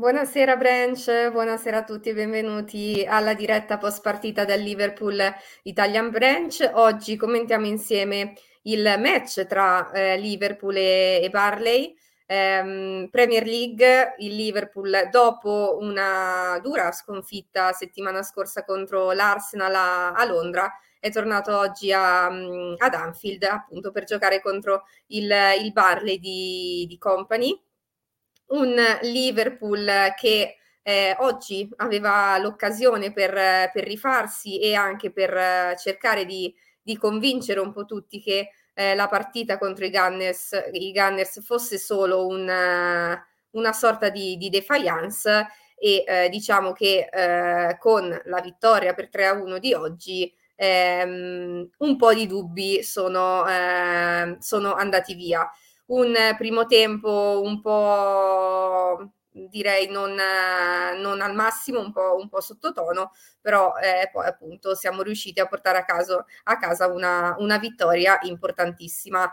Buonasera Branch, buonasera a tutti e benvenuti alla diretta post partita del Liverpool Italian Branch. Oggi commentiamo insieme il match tra eh, Liverpool e, e Barley. Eh, Premier League, il Liverpool dopo una dura sconfitta settimana scorsa contro l'Arsenal a, a Londra è tornato oggi a, ad Anfield appunto per giocare contro il, il Barley di, di Company un Liverpool che eh, oggi aveva l'occasione per, per, rifarsi e anche per eh, cercare di, di, convincere un po' tutti che eh, la partita contro i Gunners, i Gunners fosse solo un, una sorta di, di defiance e eh, diciamo che eh, con la vittoria per 3-1 di oggi ehm, un po' di dubbi sono, eh, sono andati via un primo tempo un po' direi non, non al massimo, un po', un po sottotono, però eh, poi appunto siamo riusciti a portare a, caso, a casa una, una vittoria importantissima.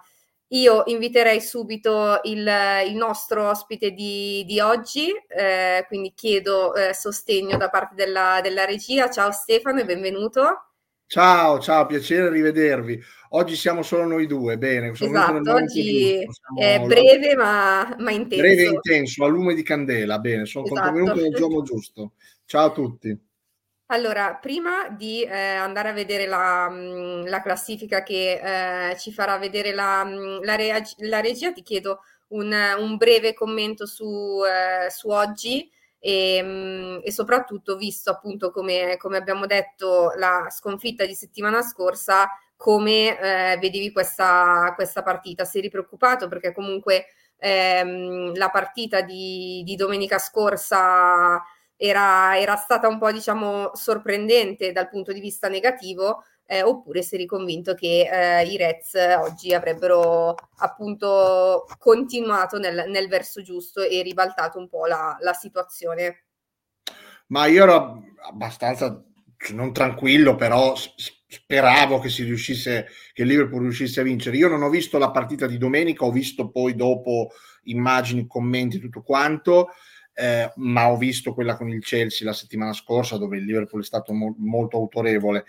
Io inviterei subito il, il nostro ospite di, di oggi, eh, quindi chiedo eh, sostegno da parte della, della regia. Ciao Stefano e benvenuto. Ciao, ciao, piacere rivedervi. Oggi siamo solo noi due, bene. Esatto, oggi è breve ma, ma, intenso. Breve e intenso, a lume di candela, bene, sono esatto. contenuto nel giorno giusto. Ciao a tutti. Allora, prima di eh, andare a vedere la, mm, la classifica che eh, ci farà vedere la, mm, la, rea- la, regia, ti chiedo un, un breve commento su, eh, su oggi e, ehm, e soprattutto visto appunto come, come, abbiamo detto la sconfitta di settimana scorsa come eh, vedevi questa, questa partita? Sei ripreoccupato? Perché comunque ehm, la partita di, di domenica scorsa era, era, stata un po' diciamo sorprendente dal punto di vista negativo eh, oppure sei riconvinto che eh, i Reds oggi avrebbero appunto continuato nel, nel, verso giusto e ribaltato un po' la, la situazione. Ma io ero abbastanza non tranquillo, però speravo che si riuscisse, che il Liverpool riuscisse a vincere. Io non ho visto la partita di domenica, ho visto poi dopo immagini, commenti, tutto quanto. Eh, ma ho visto quella con il Chelsea la settimana scorsa dove il Liverpool è stato mo- molto autorevole.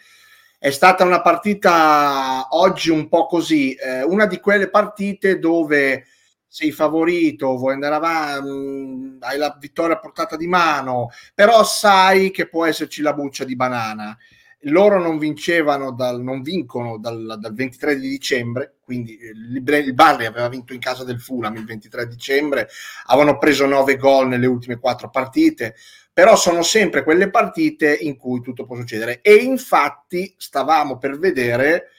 È stata una partita oggi un po' così, eh, una di quelle partite dove sei favorito, vuoi andare avanti, mm, hai la vittoria a portata di mano, però sai che può esserci la buccia di banana. Loro non vincevano, dal, non vincono dal, dal 23 di dicembre, quindi il, il Barley aveva vinto in casa del Fulham il 23 dicembre, avevano preso 9 gol nelle ultime 4 partite, però sono sempre quelle partite in cui tutto può succedere. E infatti stavamo per vedere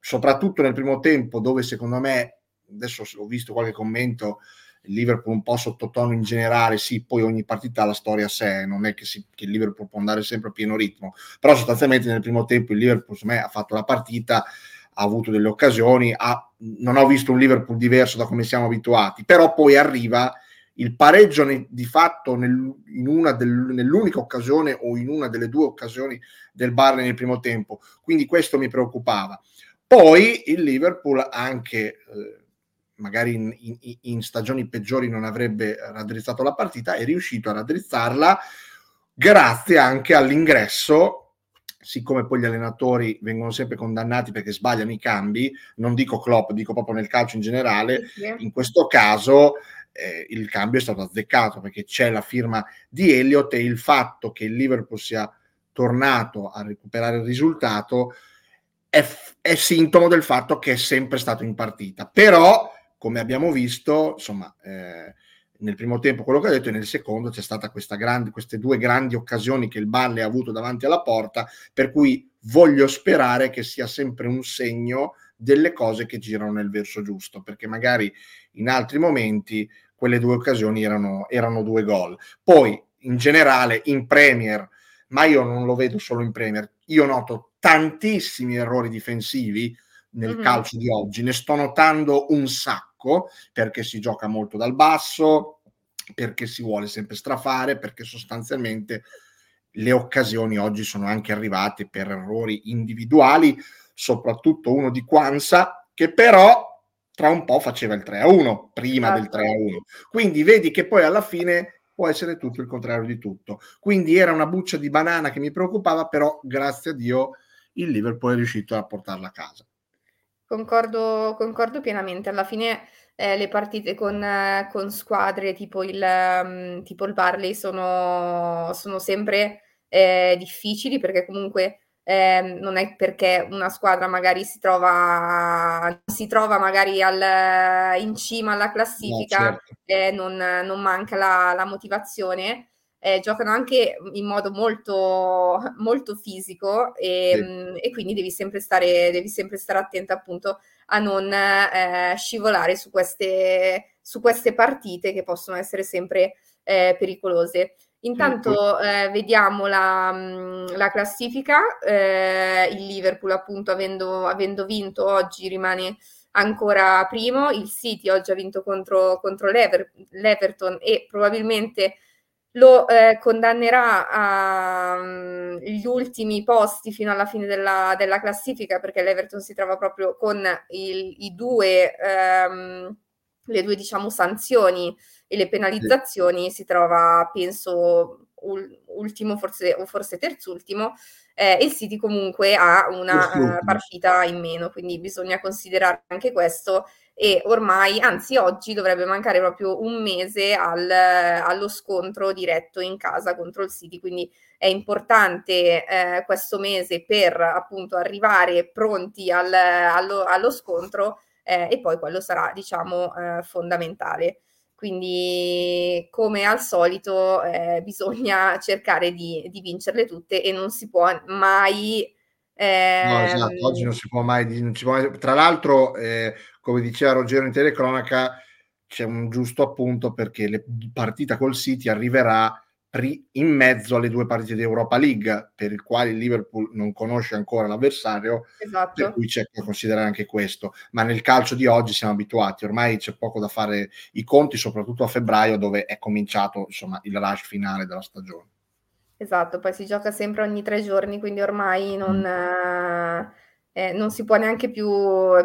soprattutto nel primo tempo dove secondo me adesso ho visto qualche commento il Liverpool un po' sottotono in generale sì poi ogni partita ha la storia a sé non è che, si, che il Liverpool può andare sempre a pieno ritmo. Però sostanzialmente nel primo tempo il Liverpool me ha fatto la partita ha avuto delle occasioni ha, non ho visto un Liverpool diverso da come siamo abituati. Però poi arriva il pareggio ne, di fatto nel, del, nell'unica occasione o in una delle due occasioni del Barley nel primo tempo, quindi questo mi preoccupava. Poi il Liverpool anche eh, magari in, in, in, stagioni peggiori non avrebbe raddrizzato la partita, è riuscito a raddrizzarla grazie anche all'ingresso siccome poi gli allenatori vengono sempre condannati perché sbagliano i cambi, non dico Klopp, dico proprio nel calcio in generale, in questo caso eh, il cambio è stato azzeccato perché c'è la firma di Elliott e il fatto che il Liverpool sia tornato a recuperare il risultato è, è sintomo del fatto che è sempre stato in partita. Però, come abbiamo visto, insomma, eh, nel primo tempo quello che ha detto e nel secondo c'è stata questa grande, queste due grandi occasioni che il Balle ha avuto davanti alla porta, per cui voglio sperare che sia sempre un segno delle cose che girano nel verso giusto, perché magari in altri momenti quelle due occasioni erano, erano due gol. Poi, in generale, in Premier, ma io non lo vedo solo in Premier, io noto tantissimi errori difensivi nel mm-hmm. calcio di oggi, ne sto notando un sacco perché si gioca molto dal basso, perché si vuole sempre strafare, perché sostanzialmente le occasioni oggi sono anche arrivate per errori individuali, soprattutto uno di Quansa, che però tra un po' faceva il 3 a 1 prima del 3 a 1. Quindi vedi che poi alla fine può essere tutto il contrario di tutto. Quindi era una buccia di banana che mi preoccupava, però grazie a Dio il Liverpool è riuscito a portarla a casa. Concordo, concordo pienamente. Alla fine eh, le partite con, eh, con squadre tipo il, um, tipo il Barley sono, sono sempre eh, difficili perché comunque eh, non è perché una squadra magari si trova, si trova magari al, in cima alla classifica, no, certo. eh, non, non, manca la, la motivazione. Eh, giocano anche in modo molto, molto fisico e, sì. mh, e, quindi devi sempre stare, devi sempre stare attenta appunto a non eh, scivolare su queste, su queste partite che possono essere sempre eh, pericolose. Intanto eh, vediamo la, mm, la classifica, eh, il Liverpool appunto avendo, avendo, vinto oggi rimane ancora primo, il City oggi ha vinto contro, contro l'Ever, l'Everton e probabilmente lo eh, condannerà agli mm, ultimi posti fino alla fine della, della, classifica perché l'Everton si trova proprio con il, i due, ehm, le due diciamo sanzioni e le penalizzazioni si trova, penso, ultimo, forse, o forse terzultimo, eh, e il City comunque ha una uh, partita in meno, quindi bisogna considerare anche questo e ormai, anzi oggi dovrebbe mancare proprio un mese al, allo scontro diretto in casa contro il City, quindi è importante eh, questo mese per appunto arrivare pronti al, allo, allo, scontro eh, e poi quello sarà diciamo eh, fondamentale. Quindi, come al solito, eh, bisogna cercare di, di, vincerle tutte e non si può mai. Eh, no, esatto, oggi non si può mai. Non si può mai... Tra l'altro, eh, come diceva Ruggero in telecronaca, c'è un giusto appunto perché la partita col City arriverà in mezzo alle due partite di Europa League, per il quale il Liverpool non conosce ancora l'avversario, esatto. per cui c'è da considerare anche questo. Ma nel calcio di oggi siamo abituati, ormai c'è poco da fare i conti, soprattutto a febbraio, dove è cominciato insomma, il rush finale della stagione. Esatto, poi si gioca sempre ogni tre giorni, quindi ormai non... Mm. Eh eh, non si può neanche più,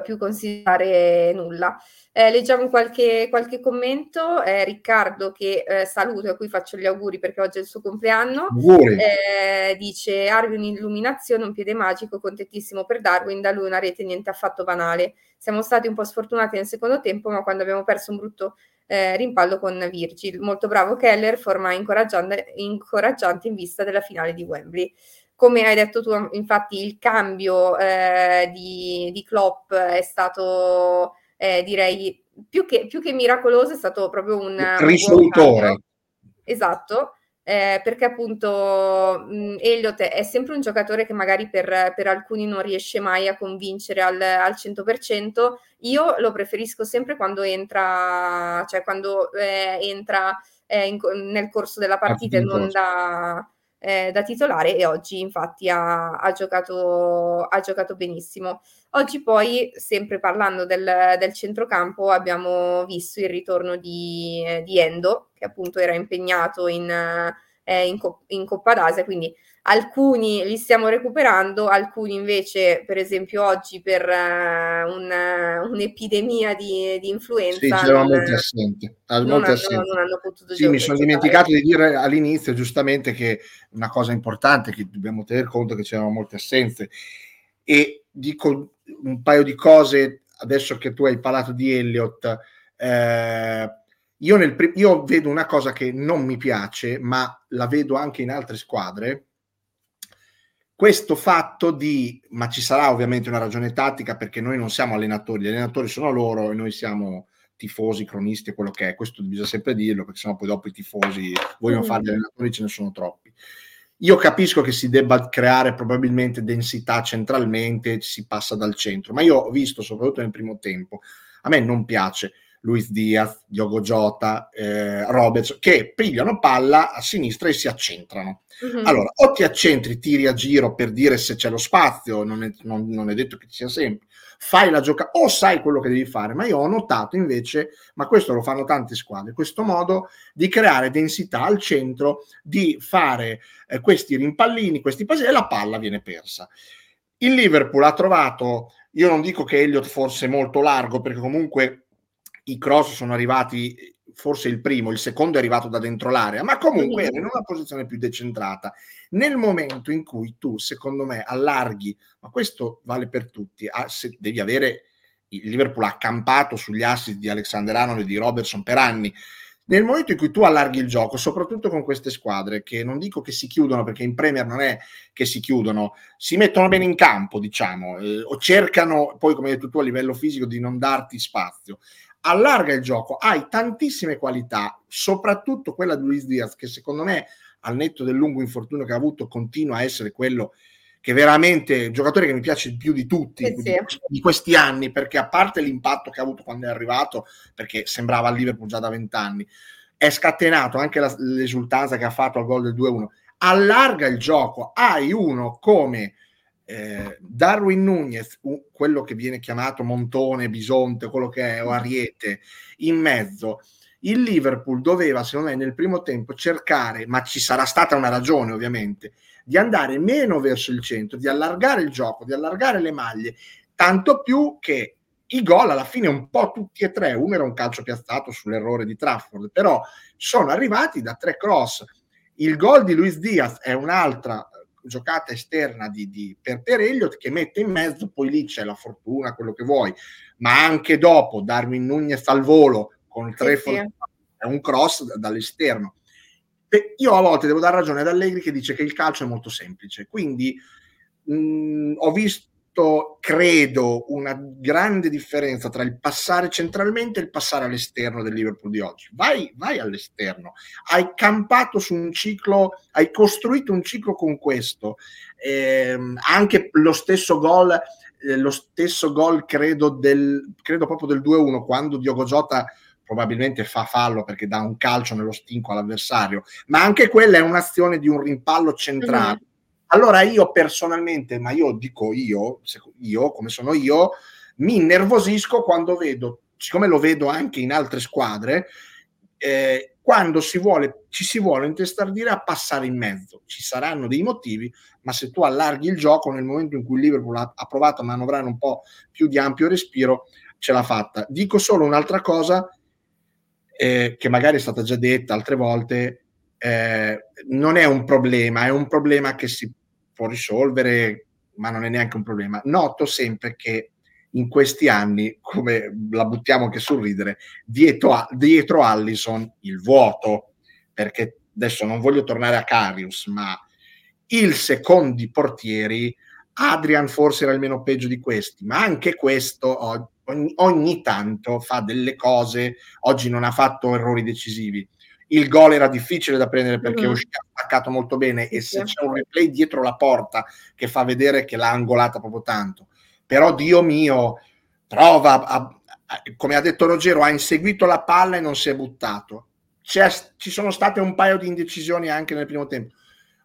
più considerare nulla. Eh, leggiamo qualche, qualche commento. Eh, Riccardo, che eh, saluto e a cui faccio gli auguri perché oggi è il suo compleanno, eh, dice: Arvi un'illuminazione, un piede magico, contentissimo per Darwin. Da lui una rete niente affatto banale. Siamo stati un po' sfortunati nel secondo tempo, ma quando abbiamo perso un brutto eh, rimpallo con Virgil. Molto bravo Keller, forma incoraggiante, in vista della finale di Wembley come hai detto tu, infatti, il cambio eh, di, di, Klopp è stato, eh, direi, più che, più che, miracoloso, è stato proprio un risolutore. Esatto, eh, perché appunto mh, Elliot è sempre un giocatore che magari per, per alcuni non riesce mai a convincere al, al 100%. Io lo preferisco sempre quando entra, cioè quando eh, entra eh, in, nel corso della partita e non da eh, da titolare e oggi infatti ha, ha, giocato, ha, giocato, benissimo. Oggi poi, sempre parlando del, del centrocampo, abbiamo visto il ritorno di, di Endo, che appunto era impegnato in, eh, in, in Coppa d'Asia, quindi alcuni li stiamo recuperando, alcuni invece, per esempio oggi per uh, un, uh, un'epidemia di, di, influenza. Sì, c'erano molti assenti. Non, assenti. non hanno potuto Sì, mi sono dimenticato di dire all'inizio giustamente che una cosa importante che dobbiamo tener conto è che c'erano molte assenze e dico un paio di cose adesso che tu hai parlato di Elliott. Eh, io, nel, io vedo una cosa che non mi piace, ma la vedo anche in altre squadre, questo fatto di, ma ci sarà ovviamente una ragione tattica perché noi non siamo allenatori, gli allenatori sono loro e noi siamo tifosi, cronisti e quello che è, questo bisogna sempre dirlo perché sennò poi dopo i tifosi vogliono mm. fare gli allenatori, ce ne sono troppi. Io capisco che si debba creare probabilmente densità centralmente, si passa dal centro, ma io ho visto soprattutto nel primo tempo, a me non piace Luis Diaz, Diogo Jota, eh, Roberts, che pigliano palla a sinistra e si accentrano. Uh-huh. Allora, o ti accentri, tiri a giro per dire se c'è lo spazio, non è, non, non è detto che ci sia sempre, fai la gioca o sai quello che devi fare, ma io ho notato invece, ma questo lo fanno tante squadre, questo modo di creare densità al centro, di fare eh, questi rimpallini, questi passi e la palla viene persa. Il Liverpool ha trovato, io non dico che Elliott fosse molto largo, perché comunque i cross sono arrivati forse il primo, il secondo è arrivato da dentro l'area, ma comunque era in una posizione più decentrata. Nel momento in cui tu, secondo me, allarghi, ma questo vale per tutti, ah, se devi avere il Liverpool ha campato sugli assi di Alexander Arnold e di Robertson per anni. Nel momento in cui tu allarghi il gioco, soprattutto con queste squadre, che non dico che si chiudono, perché in Premier non è che si chiudono, si mettono bene in campo, diciamo, eh, o cercano poi, come hai detto tu, a livello fisico di non darti spazio. Allarga il gioco, hai tantissime qualità, soprattutto quella di Luis Diaz, che secondo me, al netto del lungo infortunio che ha avuto, continua a essere quello che veramente giocatore che mi piace più di tutti eh sì. di, questi anni, perché a parte l'impatto che ha avuto quando è arrivato, perché sembrava al Liverpool già da vent'anni, è scatenato anche la, l'esultanza che ha fatto al gol del 2-1, allarga il gioco, hai uno come eh, Darwin Nunez, quello che viene chiamato Montone, Bisonte, quello che è, o Ariete, in mezzo, il Liverpool doveva, secondo me, nel primo tempo cercare, ma ci sarà stata una ragione ovviamente, di andare meno verso il centro, di allargare il gioco, di allargare le maglie, tanto più che i gol alla fine un po' tutti e tre, uno era un calcio piazzato sull'errore di Trafford, però sono arrivati da tre cross. Il gol di Luis Diaz è un'altra giocata esterna di, di, per Peregliot che mette in mezzo, poi lì c'è la fortuna, quello che vuoi, ma anche dopo Darwin Nunez al volo con tre sì, sì. è un cross dall'esterno. Io a volte devo dare ragione ad Allegri che dice che il calcio è molto semplice, quindi mh, ho visto, credo, una grande differenza tra il passare centralmente e il passare all'esterno del Liverpool di oggi. Vai, vai all'esterno, hai campato su un ciclo, hai costruito un ciclo con questo, eh, anche lo stesso gol eh, lo stesso gol credo, del, credo proprio del 2-1 quando Diogo Jota probabilmente fa fallo perché dà un calcio nello stinco all'avversario, ma anche quella è un'azione di un rimpallo centrale. Mm-hmm. Allora io personalmente, ma io dico io, io come sono io, mi innervosisco quando vedo, siccome lo vedo anche in altre squadre, eh, quando si vuole, ci si vuole intestardire a passare in mezzo. Ci saranno dei motivi, ma se tu allarghi il gioco nel momento in cui il Liverpool ha, ha provato a manovrare un po' più di ampio respiro, ce l'ha fatta. Dico solo un'altra cosa, eh, che magari è stata già detta altre volte, eh, non è un problema, è un problema che si può risolvere, ma non è neanche un problema. Noto sempre che in questi anni, come la buttiamo anche sul ridere, dietro, a, dietro Allison il vuoto, perché adesso non voglio tornare a Carius, ma il secondi portieri, Adrian forse era il meno peggio di questi, ma anche questo ogni, ogni tanto fa delle cose, oggi non ha fatto errori decisivi. Il gol era difficile da prendere perché mm-hmm. usciva attaccato molto bene e se c'è un replay dietro la porta che fa vedere che l'ha angolata proprio tanto. Però Dio mio, prova, a, a, come ha detto Ruggero, ha inseguito la palla e non si è buttato. C'è, ci sono state un paio di indecisioni anche nel primo tempo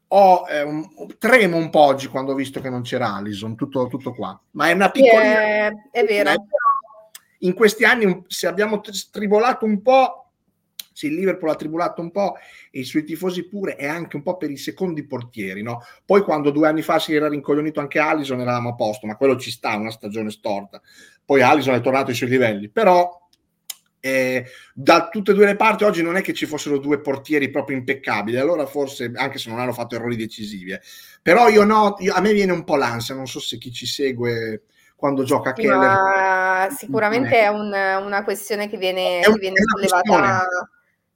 ho, eh, un, tremo un po' oggi quando ho visto che non c'era Alison, tutto, tutto qua. Ma è una piccola... È, è vero. In questi anni, se abbiamo tribolato un po', se il Liverpool ha tribolato un po' e i suoi tifosi pure, è anche un po' per i secondi portieri, no? Poi quando due anni fa si era rincoglionito anche Alison, eravamo a posto, ma quello ci sta, una stagione storta. Poi Alison è tornato ai suoi livelli, però eh, da tutte e due le parti oggi non è che ci fossero due portieri proprio impeccabili, allora forse anche se non hanno fatto errori decisivi, eh. però io no, io, a me viene un po' l'ansia, non so se chi ci segue quando gioca sì, Keller. sicuramente è un, una questione che viene, che viene sollevata,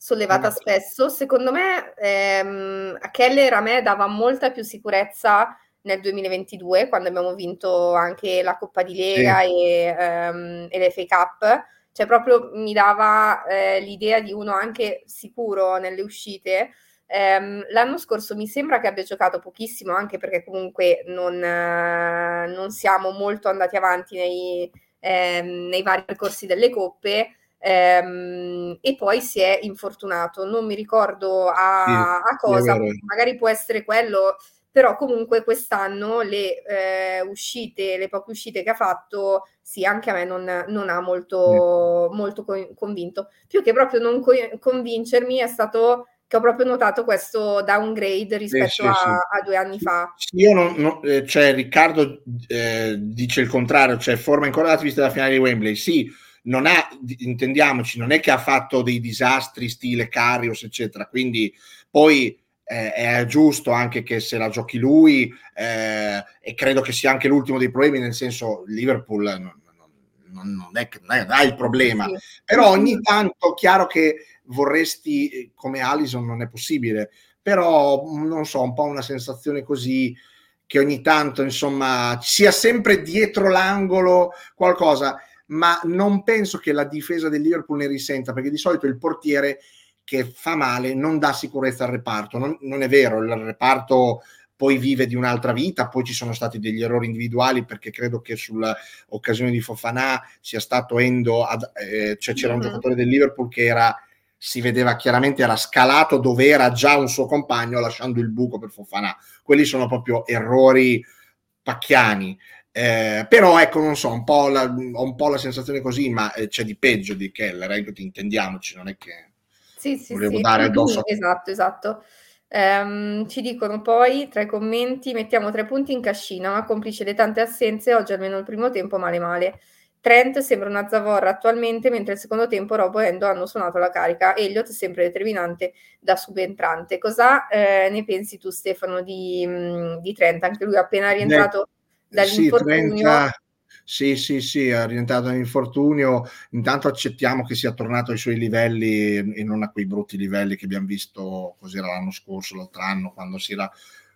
sollevata spesso. Secondo me ehm, Keller a me dava molta più sicurezza nel 2022 quando abbiamo vinto anche la Coppa di Lega sì. e, um, e l'FA Cup cioè proprio mi dava eh, l'idea di uno anche sicuro nelle uscite. Um, l'anno scorso mi sembra che abbia giocato pochissimo, anche perché comunque non, uh, non siamo molto andati avanti nei, um, nei vari percorsi delle coppe. Um, e poi si è infortunato. Non mi ricordo a, sì, a cosa, magari può essere quello però comunque quest'anno le eh, uscite, le poche uscite che ha fatto, sì, anche a me non, non ha molto, mm. molto convinto. Più che proprio non co- convincermi è stato che ho proprio notato questo downgrade rispetto eh, sì, a, sì. a, due anni fa. Io non, non, cioè Riccardo eh, dice il contrario, cioè forma ancora la vista della finale di Wembley, sì, non ha, intendiamoci, non è che ha fatto dei disastri stile Carios, eccetera, quindi poi eh, è giusto anche che se la giochi lui eh, e credo che sia anche l'ultimo dei problemi, nel senso Liverpool non, non, non è che non è, il problema, sì. però ogni tanto chiaro che vorresti come Alison non è possibile, però non so, un po' una sensazione così che ogni tanto insomma sia sempre dietro l'angolo qualcosa, ma non penso che la difesa del Liverpool ne risenta perché di solito il portiere che fa male non dà sicurezza al reparto. Non, non, è vero, il reparto poi vive di un'altra vita, poi ci sono stati degli errori individuali perché credo che sull'occasione di Fofana sia stato Endo, ad, eh, cioè c'era un mm-hmm. giocatore del Liverpool che era si vedeva chiaramente era scalato dove era già un suo compagno lasciando il buco per Fofana. Quelli sono proprio errori pacchiani. Eh, però ecco, non so, un po la, ho un po' la sensazione così, ma eh, c'è di peggio di Keller, eh, intendiamoci, non è che sì, sì, volevo sì. dare addosso. Esatto, esatto. Um, ci dicono poi tra i commenti: mettiamo tre punti in cascina, ma complice le tante assenze, oggi almeno il primo tempo male male. Trent sembra una zavorra attualmente, mentre il secondo tempo Robo e Endo hanno suonato la carica. Elliot è sempre determinante da subentrante. Cosa eh, ne pensi tu, Stefano, di, mm, di Trent? Anche lui appena rientrato dall'infortunio. Sì, Trent, sì, sì, sì, è rientrato in infortunio. Intanto accettiamo che sia tornato ai suoi livelli e non a quei brutti livelli che abbiamo visto cos'era l'anno scorso, l'altro anno, quando si era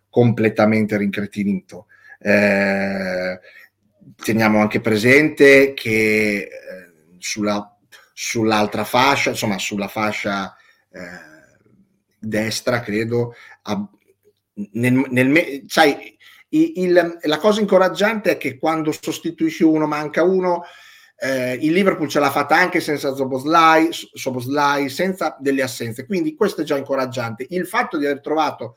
completamente rincretinito. Eh, teniamo anche presente che eh, sulla, sull'altra fascia, insomma, sulla fascia eh, destra, credo, a, nel, nel, sai, il, la cosa incoraggiante è che quando sostituisci uno, manca uno. Eh, il Liverpool ce l'ha fatta anche senza Zoboslai, Soboslai, senza delle assenze, quindi questo è già incoraggiante. Il fatto di aver trovato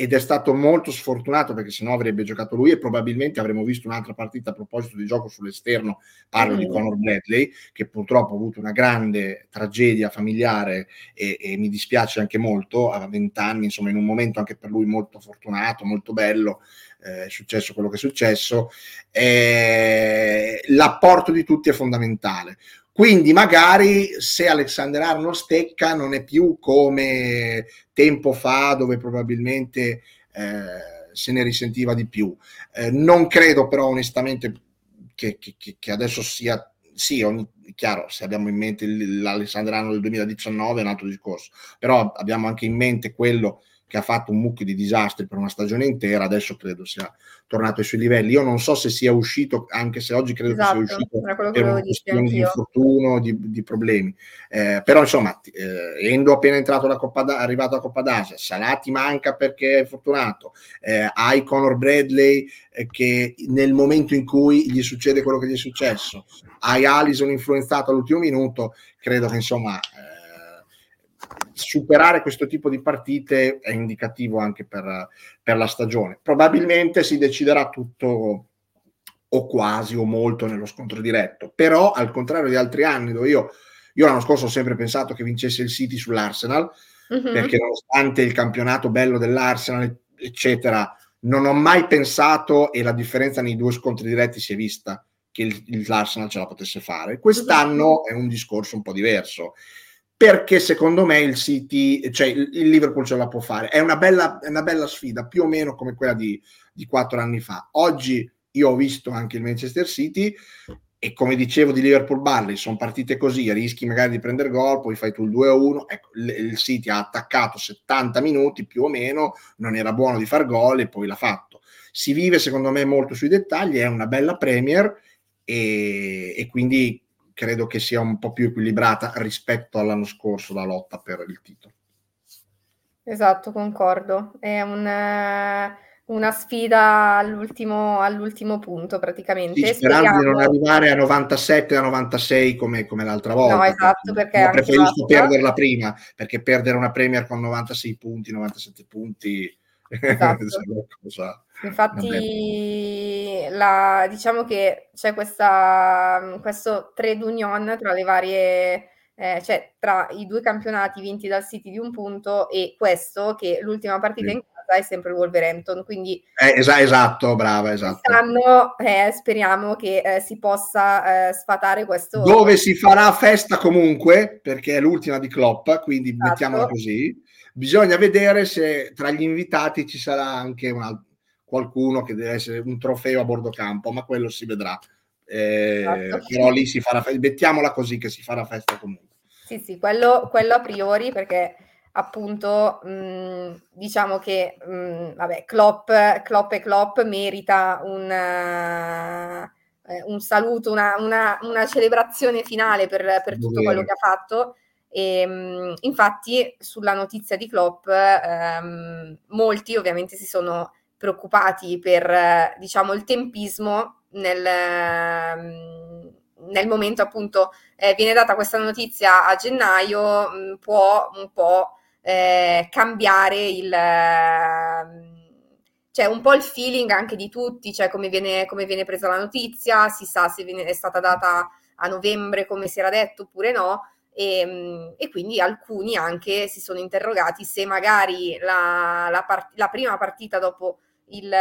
ed è stato molto sfortunato perché sennò avrebbe giocato lui e probabilmente avremmo visto un'altra partita a proposito di gioco sull'esterno, parlo mm. di Conor Bradley, che purtroppo ha avuto una grande tragedia familiare e, e mi dispiace anche molto, a 20 anni, insomma in un momento anche per lui molto fortunato, molto bello, eh, è successo quello che è successo, eh, l'apporto di tutti è fondamentale. Quindi magari se Alexander Arnold stecca non è più come tempo fa dove probabilmente eh, se ne risentiva di più. Eh, non credo però onestamente che, che, che adesso sia sì, ogni, chiaro, se abbiamo in mente l'Alessandro Arnold del 2019 è un altro discorso, però abbiamo anche in mente quello che ha fatto un mucchio di disastri per una stagione intera, adesso credo sia tornato ai suoi livelli. Io non so se sia uscito, anche se oggi credo esatto, che sia esatto, uscito per una questione di infortunio, di, di problemi. Eh, però insomma, eh, Endo appena entrato alla Coppa da, arrivato alla Coppa d'Asia, Salati manca perché è fortunato, eh, hai Conor Bradley eh, che nel momento in cui gli succede quello che gli è successo, hai Alison influenzato all'ultimo minuto, credo che insomma eh, superare questo tipo di partite è indicativo anche per, per la stagione. Probabilmente si deciderà tutto o quasi o molto nello scontro diretto, però al contrario di altri anni dove io, io l'anno scorso ho sempre pensato che vincesse il City sull'Arsenal, uh-huh. perché nonostante il campionato bello dell'Arsenal, eccetera, non ho mai pensato, e la differenza nei due scontri diretti si è vista, che il, l'Arsenal ce la potesse fare. Quest'anno è un discorso un po' diverso perché secondo me il City, cioè il, Liverpool ce la può fare. È una bella, è una bella sfida, più o meno come quella di, di quattro anni fa. Oggi io ho visto anche il Manchester City e come dicevo di Liverpool Barley, sono partite così, rischi magari di prendere gol, poi fai tu il 2-1, ecco, il City ha attaccato 70 minuti più o meno, non era buono di far gol e poi l'ha fatto. Si vive secondo me molto sui dettagli, è una bella Premier e, e quindi credo che sia un po' più equilibrata rispetto all'anno scorso la lotta per il titolo. Esatto, concordo. È un, una sfida all'ultimo, all'ultimo punto praticamente. Sì, sperando di non arrivare a 97 a 96 come, come l'altra volta. No, esatto, perché... Ma preferisco perderla prima, perché perdere una Premier con 96 punti, 97 punti... Esatto. Infatti, la, diciamo che c'è questa, questo trade union tra le varie, eh, cioè tra i due campionati vinti dal City di un punto e questo che l'ultima partita sì. in casa è sempre il Wolverhampton, quindi... Eh, es- esatto, brava, esatto. Quest'anno eh, speriamo che eh, si possa eh, sfatare questo... Dove si farà festa comunque, perché è l'ultima di Klopp, quindi esatto. mettiamola così. Bisogna vedere se tra gli invitati ci sarà anche una, qualcuno che deve essere un trofeo a bordo campo, ma quello si vedrà. Eh, esatto. Però lì si farà mettiamola così che si farà festa comunque. Sì, sì, quello, quello a priori perché appunto mh, diciamo che mh, vabbè, Klopp, Klopp e Klopp merita un, uh, un saluto, una, una, una, celebrazione finale per, per tutto quello che ha fatto. E, mhmm, infatti sulla notizia di Klopp ehm, molti ovviamente si sono preoccupati per diciamo il tempismo nel, nel momento appunto eh, viene data questa notizia a gennaio mh, può un po' eh, cambiare il... Cioè un po' il feeling anche di tutti, cioè come viene, come viene presa la notizia, si sa se viene, è stata data a novembre come si era detto oppure no, e, ehm, e, quindi alcuni anche si sono interrogati se magari la, la, part- la prima partita dopo, il,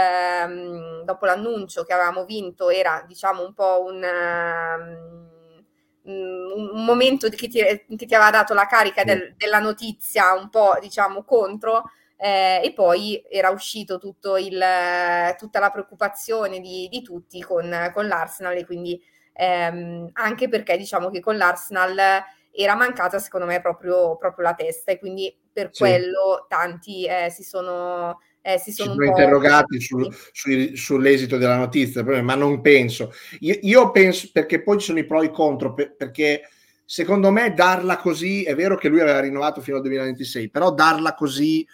um, dopo, l'annuncio che avevamo vinto era diciamo un po' un... Um, un momento che ti, che ti, aveva dato la carica del, della notizia un po' diciamo contro eh, e poi era uscito tutto il, tutta la preoccupazione di, di tutti con, con, l'Arsenal e quindi ehm, anche perché diciamo che con l'Arsenal era mancata secondo me proprio, proprio la testa e quindi per sì. quello tanti eh, si sono eh, si sono, sono interrogati sul, su, sull'esito della notizia, ma non penso. Io, io, penso perché poi ci sono i pro e i contro, per, perché secondo me darla così, è vero che lui aveva rinnovato fino al 2026, però darla così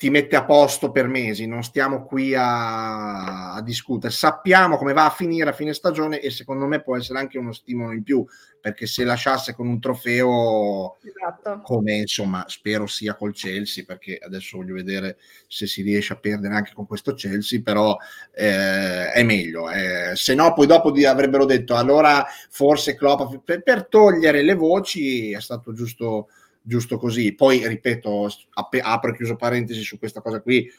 ti mette a posto per mesi, non stiamo qui a, a, discutere, sappiamo come va a finire a fine stagione e secondo me può essere anche uno stimolo in più, perché se lasciasse con un trofeo esatto. come insomma spero sia col Chelsea, perché adesso voglio vedere se si riesce a perdere anche con questo Chelsea, però eh, è meglio, eh, se no poi dopo avrebbero detto allora forse Klopp per, per togliere le voci è stato giusto giusto così. Poi, ripeto, ap- apro e chiuso parentesi su questa cosa qui,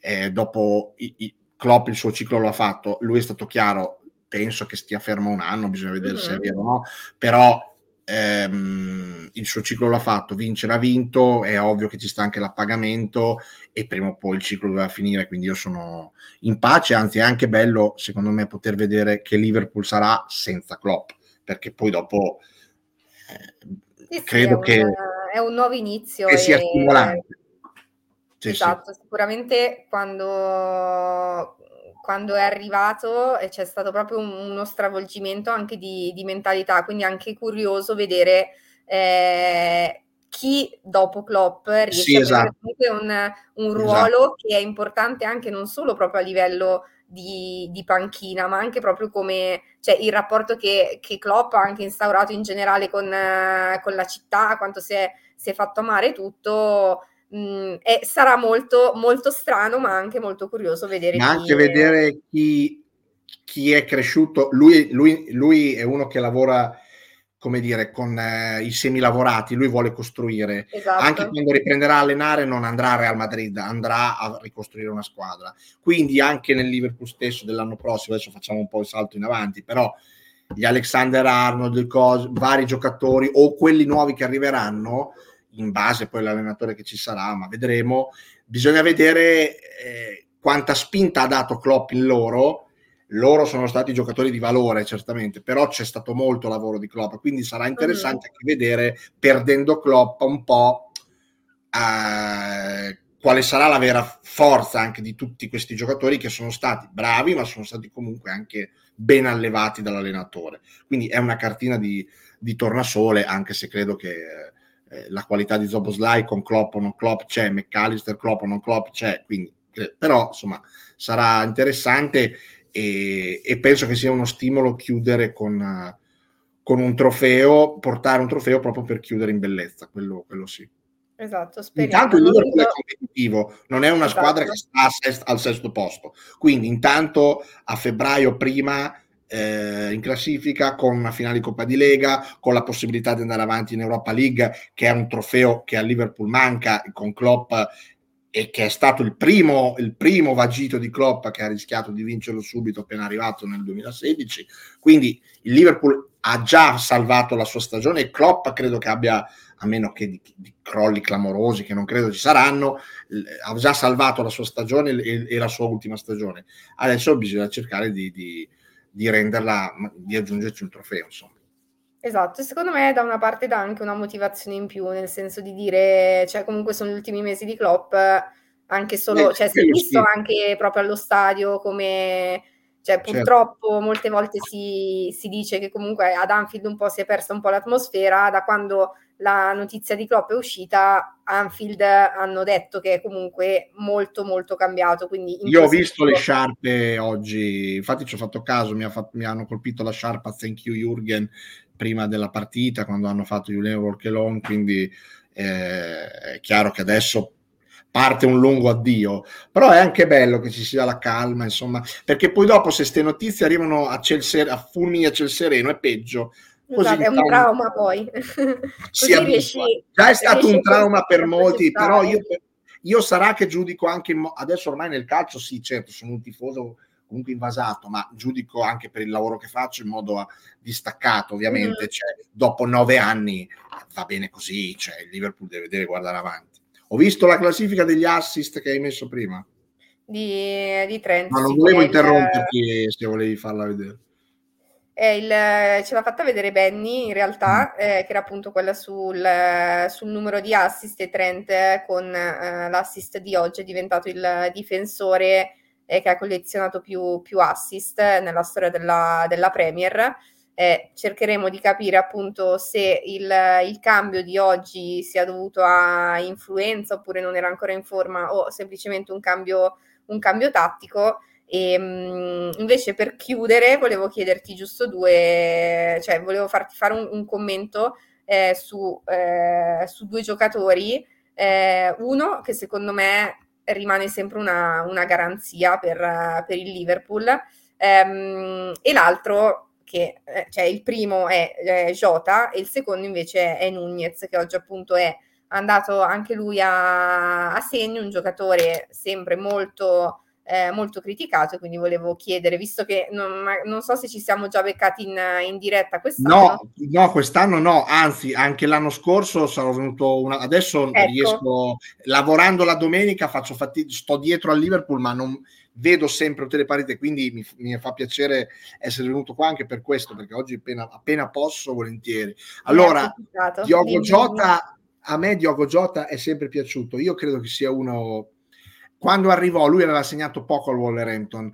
eh, dopo i, i, Klopp il suo ciclo l'ha fatto, lui è stato chiaro, penso che stia fermo un anno, bisogna vedere mm-hmm. se è vero o no, però ehm, il suo ciclo l'ha fatto, vincere ha vinto, è ovvio che ci sta anche l'appagamento e prima o poi il ciclo doveva finire, quindi io sono in pace, anzi è anche bello secondo me poter vedere che Liverpool sarà senza Klopp, perché poi dopo... Eh, sì, credo sì, che è un nuovo inizio. Che sia stimolante. Sì, esatto, sì. sicuramente quando, quando, è arrivato c'è stato proprio un, uno stravolgimento anche di, di, mentalità, quindi anche curioso vedere eh, chi dopo Klopp riesce sì, a esatto. avere un, un ruolo esatto. che è importante anche non solo proprio a livello di, di, panchina, ma anche proprio come cioè, il rapporto che, che Klopp ha anche instaurato in generale con, uh, con la città, quanto si è, si è fatto amare tutto. Mh, mm, e sarà molto, molto strano, ma anche molto curioso vedere. Ma anche vedere chi, chi è cresciuto. Lui, lui, lui è uno che lavora come dire, con eh, i semilavorati, lui vuole costruire. Esatto. Anche quando riprenderà a allenare non andrà a Real Madrid, andrà a ricostruire una squadra. Quindi anche nel Liverpool stesso dell'anno prossimo, adesso facciamo un po' il salto in avanti, però gli Alexander Arnold, cose, vari giocatori o quelli nuovi che arriveranno, in base poi all'allenatore che ci sarà, ma vedremo, bisogna vedere eh, quanta spinta ha dato Klopp in loro loro sono stati giocatori di valore certamente, però c'è stato molto lavoro di Klopp, quindi sarà interessante mm-hmm. anche vedere, perdendo Klopp, un po' eh, quale sarà la vera forza anche di tutti questi giocatori che sono stati bravi, ma sono stati comunque anche ben allevati dall'allenatore. Quindi è una cartina di, di tornasole, anche se credo che eh, la qualità di Zoboslai con Klopp o non Klopp c'è, McAllister Klopp o non Klopp c'è, quindi, eh, però insomma sarà interessante e, e, penso che sia uno stimolo chiudere con, con, un trofeo, portare un trofeo proprio per chiudere in bellezza, quello, quello sì. Esatto, speriamo. Intanto il Liverpool è competitivo, non è una esatto. squadra che sta sest- al sesto posto, quindi intanto a febbraio prima eh, in classifica con una finale di Coppa di Lega, con la possibilità di andare avanti in Europa League, che è un trofeo che a Liverpool manca, con Klopp e che è stato il primo, il primo vagito di Klopp che ha rischiato di vincerlo subito appena arrivato nel 2016. Quindi il Liverpool ha già salvato la sua stagione e Klopp credo che abbia, a meno che di, di crolli clamorosi, che non credo ci saranno, ha già salvato la sua stagione e, e la sua ultima stagione. Adesso bisogna cercare di, di, di renderla, di aggiungerci un trofeo, insomma. Esatto, secondo me da una parte dà anche una motivazione in più, nel senso di dire, cioè comunque sono gli ultimi mesi di Klopp, anche solo, eh, cioè si è visto sì. anche proprio allo stadio come, cioè certo. purtroppo certo. molte volte si, si, dice che comunque ad Anfield un po' si è persa un po' l'atmosfera, da quando la notizia di Klopp è uscita, Anfield hanno detto che è comunque molto molto cambiato. Quindi Io ho visto le sciarpe oggi, infatti ci ho fatto caso, mi, ha fatto, mi hanno colpito la sciarpa Thank you Jürgen prima della partita quando hanno fatto Julian Workelon, quindi eh, è chiaro che adesso parte un lungo addio, però è anche bello che ci sia la calma, insomma, perché poi dopo se queste notizie arrivano a, ciel ser- a fulmini a ciel sereno è peggio. Esatto, è un trauma poi. si riesci, Già è stato un trauma per molti, però io, io, sarà che giudico anche, mo- adesso ormai nel calcio sì, certo, sono un tifoso comunque invasato, ma giudico anche per il lavoro che faccio in modo distaccato, ovviamente. Mm. Cioè, dopo nove anni va bene così, cioè, il Liverpool deve, deve, guardare avanti. Ho visto la classifica degli assist che hai messo prima. Di, di Trent. Ma non volevo interromperti se volevi farla vedere. Il, ce l'ha fatta vedere Benny in realtà, mm. eh, che era appunto quella sul, sul, numero di assist e Trent con eh, l'assist di oggi è diventato il difensore eh, che ha collezionato più, più, assist nella storia della, della Premier. Eh, cercheremo di capire appunto se il, il, cambio di oggi sia dovuto a influenza oppure non era ancora in forma o semplicemente un cambio, un cambio tattico. E, mh, mm, invece per chiudere volevo chiederti giusto due, cioè volevo farti fare un, un commento eh, su, eh, su, due giocatori. Eh, uno che secondo me rimane sempre una, una garanzia per, per, il Liverpool. Ehm, e l'altro, che eh, cioè il primo è, è Jota e il secondo invece è Nunez, che oggi appunto è andato anche lui a, a segno, un giocatore sempre molto eh, molto criticato, quindi volevo chiedere, visto che non, non, so se ci siamo già beccati in, in diretta quest'anno. No, no, quest'anno no, anzi anche l'anno scorso sarò venuto una... adesso ecco. riesco, lavorando la domenica faccio fatica, sto dietro al Liverpool ma non vedo sempre tutte le partite, quindi mi, mi, fa piacere essere venuto qua anche per questo, perché oggi appena, appena posso, volentieri. Allora, Diogo Jota, a me Diogo Jota è sempre piaciuto, io credo che sia uno quando arrivò lui aveva segnato poco al Wolverhampton.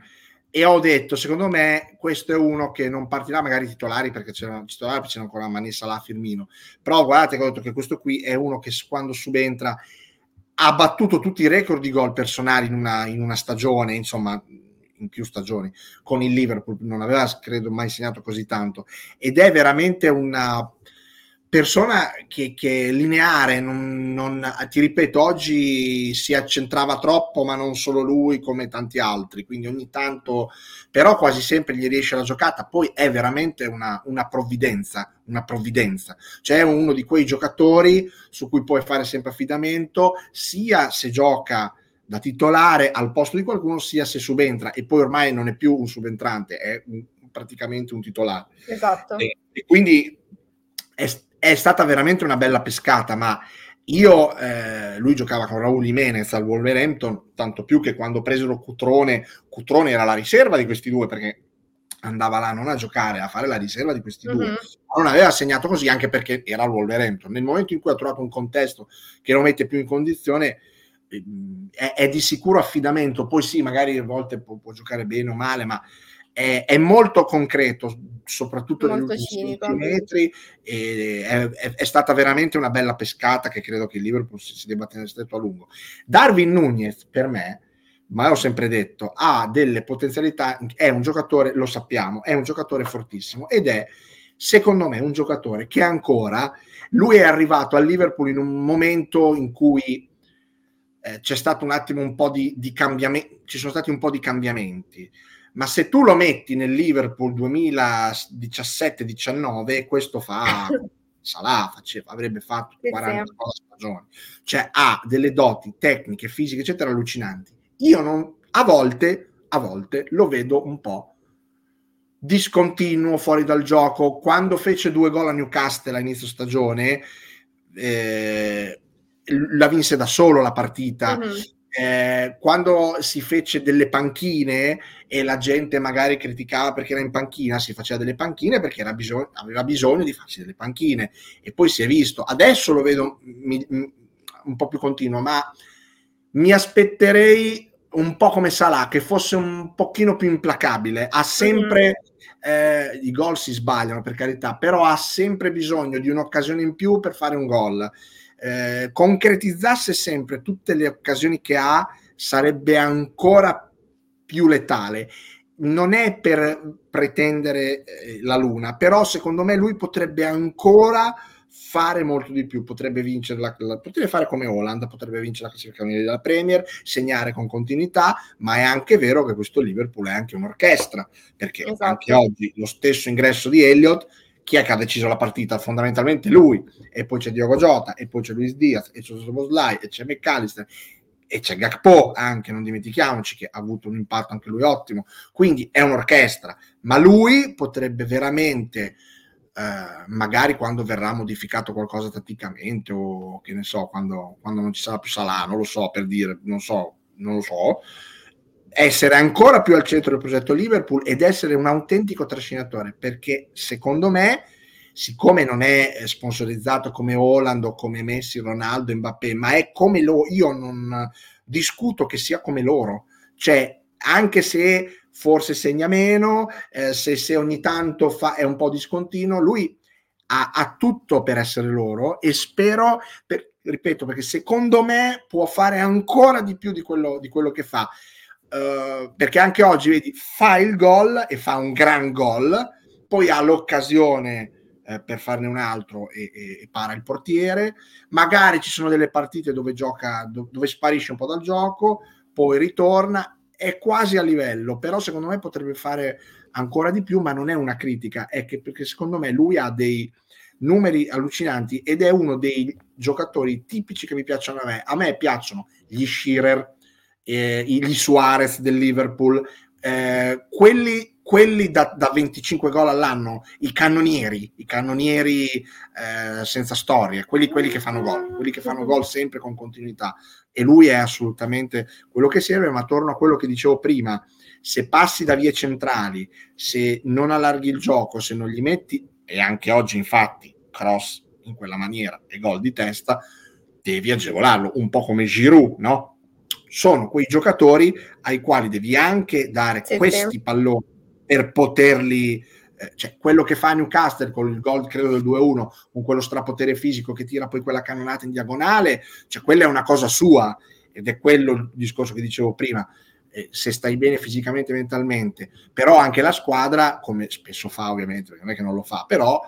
E ho detto secondo me questo è uno che non partirà magari titolari perché c'era, titolari, c'era ancora Manissa là Firmino. Però guardate che ho detto che questo qui è uno che quando subentra ha battuto tutti i record di gol personali in una, in una stagione insomma in più stagioni. Con il Liverpool non aveva credo mai segnato così tanto. Ed è veramente una persona che, che lineare, non, non, ti ripeto, oggi si accentrava troppo, ma non solo lui, come tanti altri, quindi ogni tanto, però quasi sempre gli riesce la giocata, poi è veramente una, una provvidenza, una provvidenza, cioè è uno di quei giocatori su cui puoi fare sempre affidamento, sia se gioca da titolare al posto di qualcuno, sia se subentra, e poi ormai non è più un subentrante, è un, praticamente un titolare. Esatto. E, e quindi è, è stata veramente una bella pescata, ma io, eh, lui giocava con Raul Jimenez al Wolverhampton, tanto più che quando presero Cutrone, Cutrone era la riserva di questi due perché andava là non a giocare, a fare la riserva di questi mm-hmm. due. Non aveva segnato così anche perché era il Wolverhampton. Nel momento in cui ha trovato un contesto che lo mette più in condizione, ehm, è, è di sicuro affidamento. Poi sì, magari a volte può, può giocare bene o male, ma è, è molto concreto, soprattutto molto negli ultimi metri. È, è, è, stata veramente una bella pescata che credo che il Liverpool si, si debba tenere stretto a lungo. Darwin Nunez, per me, ma l'ho sempre detto, ha delle potenzialità, è un giocatore, lo sappiamo, è un giocatore fortissimo ed è, secondo me, un giocatore che ancora, lui è arrivato al Liverpool in un momento in cui eh, c'è stato un attimo un po' di, di cambiamenti, ci sono stati un po' di cambiamenti ma se tu lo metti nel Liverpool 2017-19, questo fa Salah faceva, avrebbe fatto 40 sì. stagioni. Cioè ha delle doti tecniche, fisiche, eccetera, allucinanti. Io non, a volte, a volte lo vedo un po' discontinuo fuori dal gioco. Quando fece due gol a Newcastle a inizio stagione, eh, la vinse da solo la partita. Mm-hmm. Eh, quando si fece delle panchine e la gente magari criticava perché era in panchina, si faceva delle panchine perché bisogno, aveva bisogno di farsi delle panchine e poi si è visto. Adesso lo vedo mi, mi, un po' più continuo, ma mi aspetterei un po' come Salah che fosse un pochino più implacabile. Ha sempre eh, i gol si sbagliano per carità, però ha sempre bisogno di un'occasione in più per fare un gol. Eh, concretizzasse sempre tutte le occasioni che ha, sarebbe ancora più letale. Non è per pretendere eh, la luna, però secondo me lui potrebbe ancora fare molto di più, potrebbe vincere la, la, potrebbe fare come Holland, potrebbe vincere la classificazione della Premier, segnare con continuità, ma è anche vero che questo Liverpool è anche un'orchestra, perché esatto. anche oggi lo stesso ingresso di Elliott chi è che ha deciso la partita? Fondamentalmente lui, e poi c'è Diogo Jota, e poi c'è Luis Diaz, e c'è Soboslai, e c'è McAllister, e c'è Gakpo anche, non dimentichiamoci che ha avuto un impatto anche lui ottimo, quindi è un'orchestra, ma lui potrebbe veramente eh, magari quando verrà modificato qualcosa tatticamente o che ne so, quando, quando non ci sarà più Salah, non lo so per dire, non so, non lo so, essere ancora più al centro del progetto Liverpool ed essere un autentico trascinatore perché secondo me siccome non è sponsorizzato come Holland o come Messi, Ronaldo, Mbappé, ma è come lo io non discuto che sia come loro, cioè anche se forse segna meno, eh, se, se, ogni tanto fa, è un po' discontinuo, lui ha, ha tutto per essere loro e spero, per, ripeto, perché secondo me può fare ancora di più di quello, di quello che fa. Uh, perché anche oggi vedi fa il gol e fa un gran gol poi ha l'occasione eh, per farne un altro e, e, e, para il portiere magari ci sono delle partite dove gioca do, dove sparisce un po' dal gioco poi ritorna è quasi a livello, però secondo me potrebbe fare ancora di più, ma non è una critica, è che perché secondo me lui ha dei numeri allucinanti ed è uno dei giocatori tipici che mi piacciono a me. A me piacciono gli Shearer, eh, gli Suarez del Liverpool, eh, quelli quelli da, da 25 gol all'anno, i cannonieri, i cannonieri eh, senza storia, quelli, quelli, che fanno gol, quelli che fanno gol sempre con continuità. E lui è assolutamente quello che serve, ma torno a quello che dicevo prima, se passi da vie centrali, se non allarghi il gioco, se non gli metti, e anche oggi infatti, cross in quella maniera e gol di testa, devi agevolarlo, un po' come Giroud, no? Sono quei giocatori ai quali devi anche dare sì, questi palloni per poterli eh, cioè quello che fa Newcastle con il gol credo del 2-1 con quello strapotere fisico che tira poi quella cannonata in diagonale cioè quella è una cosa sua ed è quello il discorso che dicevo prima eh, se stai bene fisicamente e mentalmente però anche la squadra come spesso fa ovviamente perché non è che non lo fa però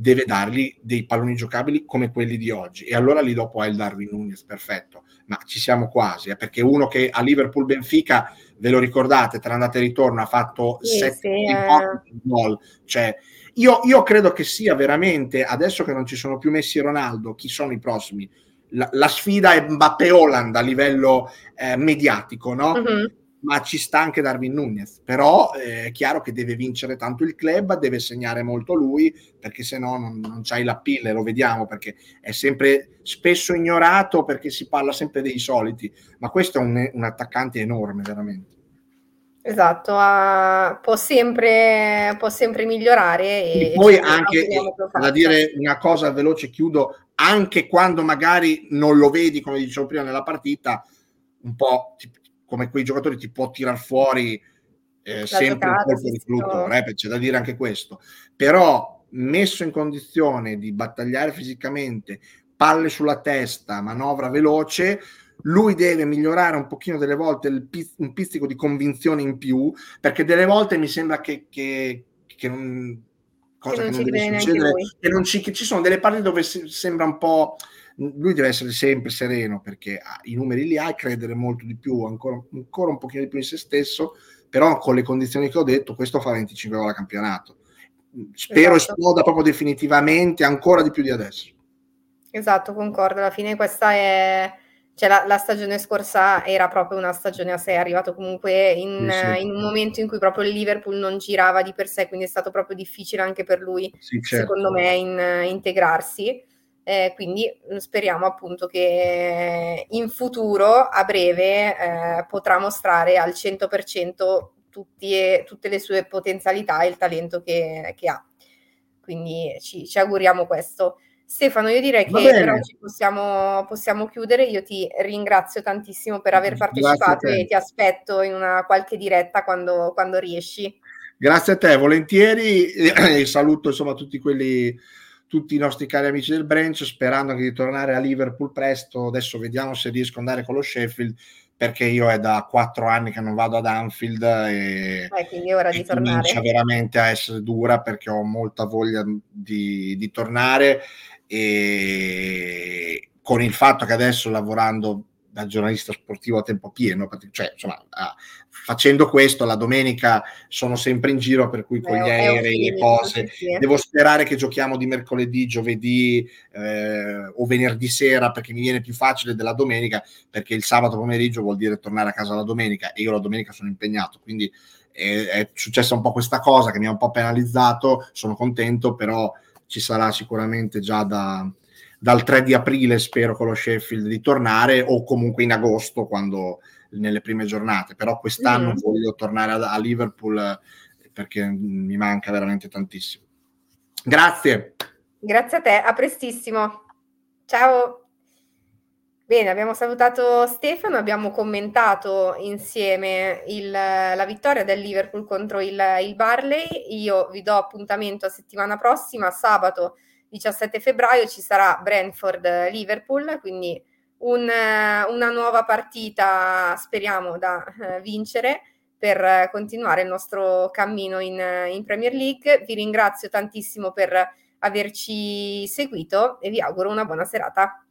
deve dargli dei palloni giocabili come quelli di oggi e allora lì dopo hai il Darwin Nunes perfetto ma ci siamo quasi eh, perché uno che a Liverpool Benfica ve lo ricordate, tra andata e ritorno ha fatto sì, 7 sì, eh. gol. Cioè, io, io, credo che sia veramente, adesso che non ci sono più Messi e Ronaldo, chi sono i prossimi? La, la sfida è Mbappé-Holland a livello eh, mediatico, no? Uh-huh ma ci sta anche Darwin Nunez. Però eh, è chiaro che deve vincere tanto il club, deve segnare molto lui, perché se no non, non c'hai la pille, lo vediamo, perché è sempre spesso ignorato perché si parla sempre dei soliti, ma questo è un, un attaccante enorme, veramente. Esatto, uh, può, sempre, può sempre migliorare. E, e poi anche, da dire una cosa veloce, chiudo, anche quando magari non lo vedi, come dicevo prima nella partita, un po' ti, come quei giocatori ti può tirar fuori eh, sempre giocata, un colpo di flutore, eh, c'è da dire anche questo. Però messo in condizione di battagliare fisicamente, palle sulla testa, manovra veloce, lui deve migliorare un pochino delle volte il piz- un pizzico di convinzione in più, perché delle volte mi sembra che, che, che non, cosa che non, che non deve succedere, che, non ci, che ci sono delle parti dove si, sembra un po' lui deve essere sempre sereno perché i numeri li ha e credere molto di più, ancora, ancora un pochino di più in se stesso, però con le condizioni che ho detto, questo fa 25 gol a campionato. spero esatto. esploda proprio definitivamente ancora di più di adesso. Esatto, concordo. Alla fine questa è... Cioè la, la stagione scorsa era proprio una stagione a sé, è arrivato comunque in, sì, in, un momento in cui proprio il Liverpool non girava di per sé, quindi è stato proprio difficile anche per lui, sì, certo. secondo me, in, integrarsi. Eh, quindi speriamo appunto che in futuro, a breve, eh, potrà mostrare al 100% tutti, tutte le sue potenzialità e il talento che, che ha. Quindi ci, ci auguriamo questo. Stefano, io direi che per oggi possiamo, possiamo, chiudere. Io ti ringrazio tantissimo per aver partecipato e ti aspetto in una qualche diretta quando, quando riesci. Grazie a te, volentieri. E saluto insomma tutti quelli, tutti i nostri cari amici del branch, sperando di tornare a Liverpool presto. Adesso vediamo se riesco ad andare con lo Sheffield perché io è da quattro anni che non vado ad Anfield e, eh, quindi è ora di tornare. comincia veramente a essere dura perché ho molta voglia di, di tornare e con il fatto che adesso lavorando da giornalista sportivo a tempo pieno, cioè insomma, facendo questo la domenica sono sempre in giro, per cui con gli aerei, le cose, devo sperare che giochiamo di mercoledì, giovedì eh, o venerdì sera perché mi viene più facile della domenica, perché il sabato pomeriggio vuol dire tornare a casa la domenica e io la domenica sono impegnato, quindi è, è successa un po' questa cosa che mi ha un po' penalizzato, sono contento, però ci sarà sicuramente già da, dal 3 di aprile, spero, con lo Sheffield di tornare, o comunque in agosto, quando nelle prime giornate. Però quest'anno mm. voglio tornare a, a Liverpool perché mi manca veramente tantissimo. Grazie. Grazie a te, a prestissimo. Ciao. Bene, abbiamo salutato Stefano, abbiamo commentato insieme il, la vittoria del Liverpool contro il, il Barley. Io vi do appuntamento a settimana prossima, sabato 17 febbraio ci sarà Brentford-Liverpool, quindi un, una nuova partita, speriamo, da uh, vincere per continuare il nostro cammino in, in Premier League. Vi ringrazio tantissimo per averci seguito e vi auguro una buona serata.